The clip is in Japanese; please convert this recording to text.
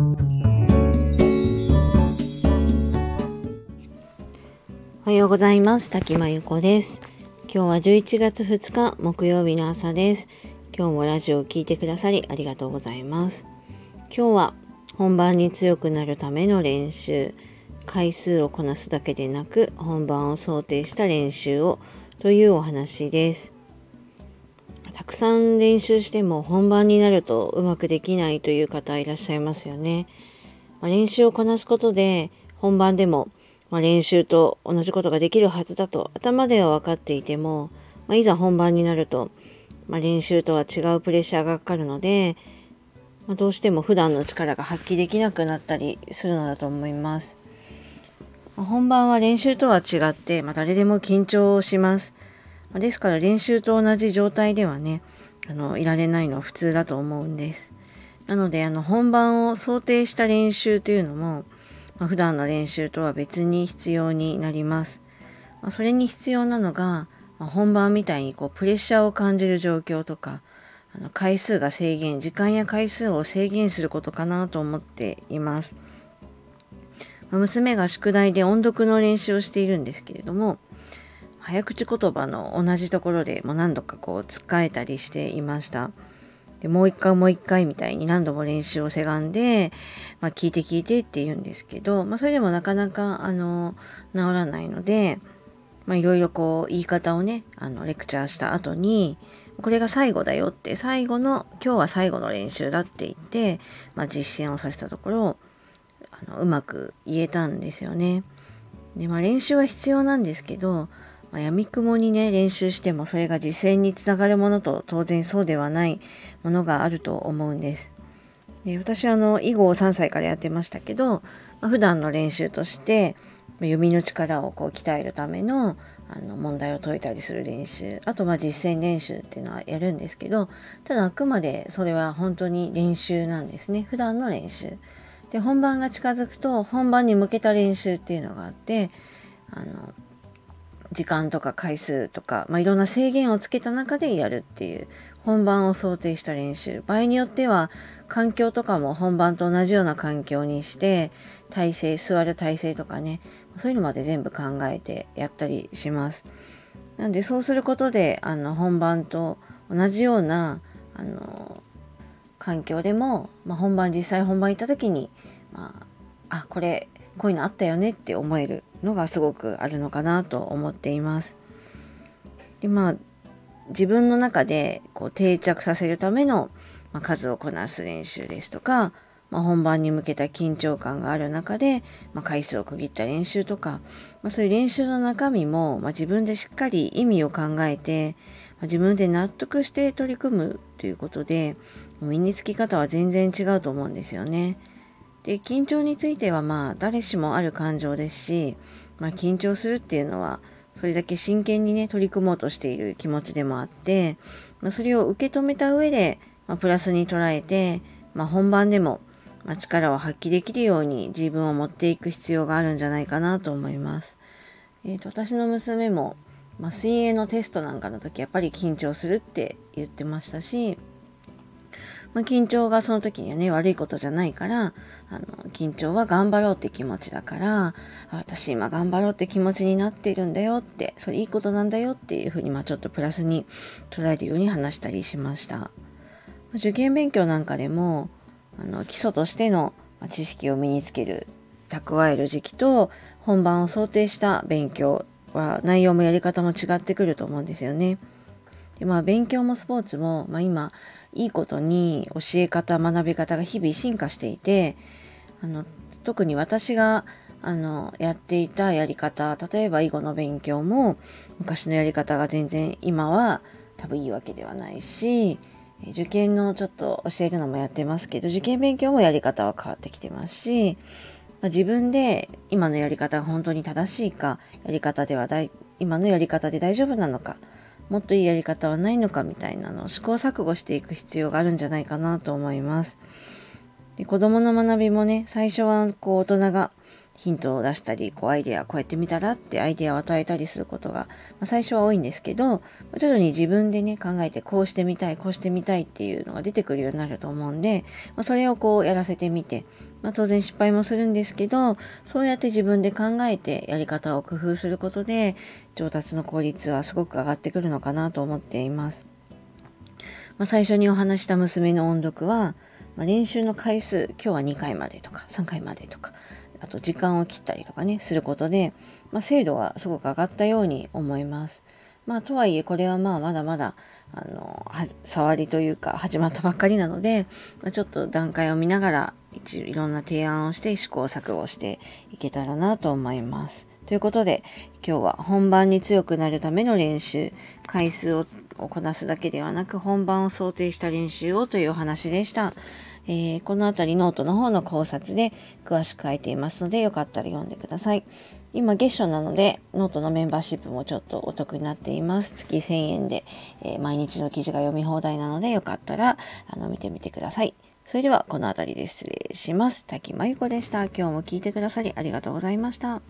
おはようございます。滝真由子です。今日は11月2日木曜日の朝です。今日もラジオを聴いてくださりありがとうございます。今日は本番に強くなるための練習、回数をこなすだけでなく本番を想定した練習をというお話です。たくさん練習しても本番になるとうまくできないという方いらっしゃいますよね。まあ、練習をこなすことで本番でも、まあ、練習と同じことができるはずだと頭では分かっていても、まあ、いざ本番になると、ま練習とは違うプレッシャーがかかるので、まどうしても普段の力が発揮できなくなったりするのだと思います。ま本番は練習とは違って、ま誰でも緊張します。ですから練習と同じ状態ではね、あの、いられないのは普通だと思うんです。なので、あの、本番を想定した練習というのも、まあ、普段の練習とは別に必要になります。まあ、それに必要なのが、まあ、本番みたいにこう、プレッシャーを感じる状況とか、あの回数が制限、時間や回数を制限することかなと思っています。ま娘が宿題で音読の練習をしているんですけれども、早口言葉の同じところでもう何度かこう使えたりしていました。でもう一回もう一回みたいに何度も練習をせがんで、まあ、聞いて聞いてって言うんですけど、まあ、それでもなかなかあの治らないので、ま、いろいろこう言い方をねあのレクチャーした後にこれが最後だよって最後の今日は最後の練習だって言って、まあ、実践をさせたところあのうまく言えたんですよね。でまあ練習は必要なんですけどまあ、闇雲にね、練習してもそれが実践につながるものと当然そうではないものがあると思うんです。で私はあの囲碁を3歳からやってましたけど、まあ、普段の練習として読みの力をこう鍛えるためのあの問題を解いたりする練習あとまあ実践練習っていうのはやるんですけどただあくまでそれは本当に練習なんですね普段の練習で本番が近づくと本番に向けた練習っていうのがあってあの時間とか回数とか、まあ、いろんな制限をつけた中でやるっていう本番を想定した練習。場合によっては環境とかも本番と同じような環境にして体勢座る体勢とかねそういうのまで全部考えてやったりします。なんでそうすることであの本番と同じようなあの環境でも、まあ、本番実際本番行った時に、まあ、あこれこういうのあったよねって思えるのがすごくあるのかなと思っています。でまあ自分の中でこう定着させるための、まあ、数をこなす練習ですとか、まあ、本番に向けた緊張感がある中で、まあ、回数を区切った練習とか、まあ、そういう練習の中身も、ま自分でしっかり意味を考えて、ま自分で納得して取り組むということで身につき方は全然違うと思うんですよね。で緊張についてはまあ誰しもある感情ですし、まあ、緊張するっていうのはそれだけ真剣にね取り組もうとしている気持ちでもあって、まあ、それを受け止めた上で、まあ、プラスに捉えて、まあ、本番でも、ま力を発揮できるように自分を持っていく必要があるんじゃないかなと思います。えー、と私の娘も、まあ、水泳のテストなんかの時やっぱり緊張するって言ってましたしまあ、緊張がその時にはね、悪いことじゃないから、あの、緊張は頑張ろうって気持ちだから、私今頑張ろうって気持ちになっているんだよって、それいいことなんだよっていうふうに、まあちょっとプラスに捉えるように話したりしました。受験勉強なんかでも、あの、基礎としての知識を身につける、蓄える時期と、本番を想定した勉強は内容もやり方も違ってくると思うんですよね。でまあ勉強もスポーツも、まあ、今いいことに教え方学び方が日々進化していてあの特に私があのやっていたやり方例えば囲碁の勉強も昔のやり方が全然今は多分いいわけではないし受験のちょっと教えるのもやってますけど受験勉強もやり方は変わってきてますし、自分で今のやり方が本当に正しいかやり方ではだい今のやり方で大丈夫なのかもっといいやり方はないのかみたいなのを試行錯誤していく必要があるんじゃないかなと思います。で子供の学びもね、最初はこう大人がヒントを出したり、こうアイデアこうやってみたらってアイデアを与えたりすることが、まあ、最初は多いんですけど、徐々に自分でね、考えてこうしてみたい、こうしてみたいっていうのが出てくるようになると思うんで、まあ、それをこうやらせてみて、まあ、当然失敗もするんですけど、そうやって自分で考えてやり方を工夫することで、上達の効率はすごく上がってくるのかなと思っています。まあ、最初にお話した娘の音読は、まあ、練習の回数、今日は2回までとか3回までとか、あと時間を切ったりとかね、することで、まあ、精度がすごく上がったように思います。まあ、とはいえ、これはまあ、まだまだ、あの、触りというか、始まったばっかりなので、まあ、ちょっと段階を見ながら、一いろんな提案をして試行錯誤していけたらなと思います。ということで、今日は本番に強くなるための練習、回数をこなすだけではなく、本番を想定した練習をというお話でした。えー、このあたりノートの方の考察で詳しく書いていますので、よかったら読んでください。今月初なので、ノートのメンバーシップもちょっとお得になっています。月1000円で、えー、毎日の記事が読み放題なので、よかったらあの見てみてください。それでは、この辺りで失礼します。滝真由子でした。今日も聞いてくださりありがとうございました。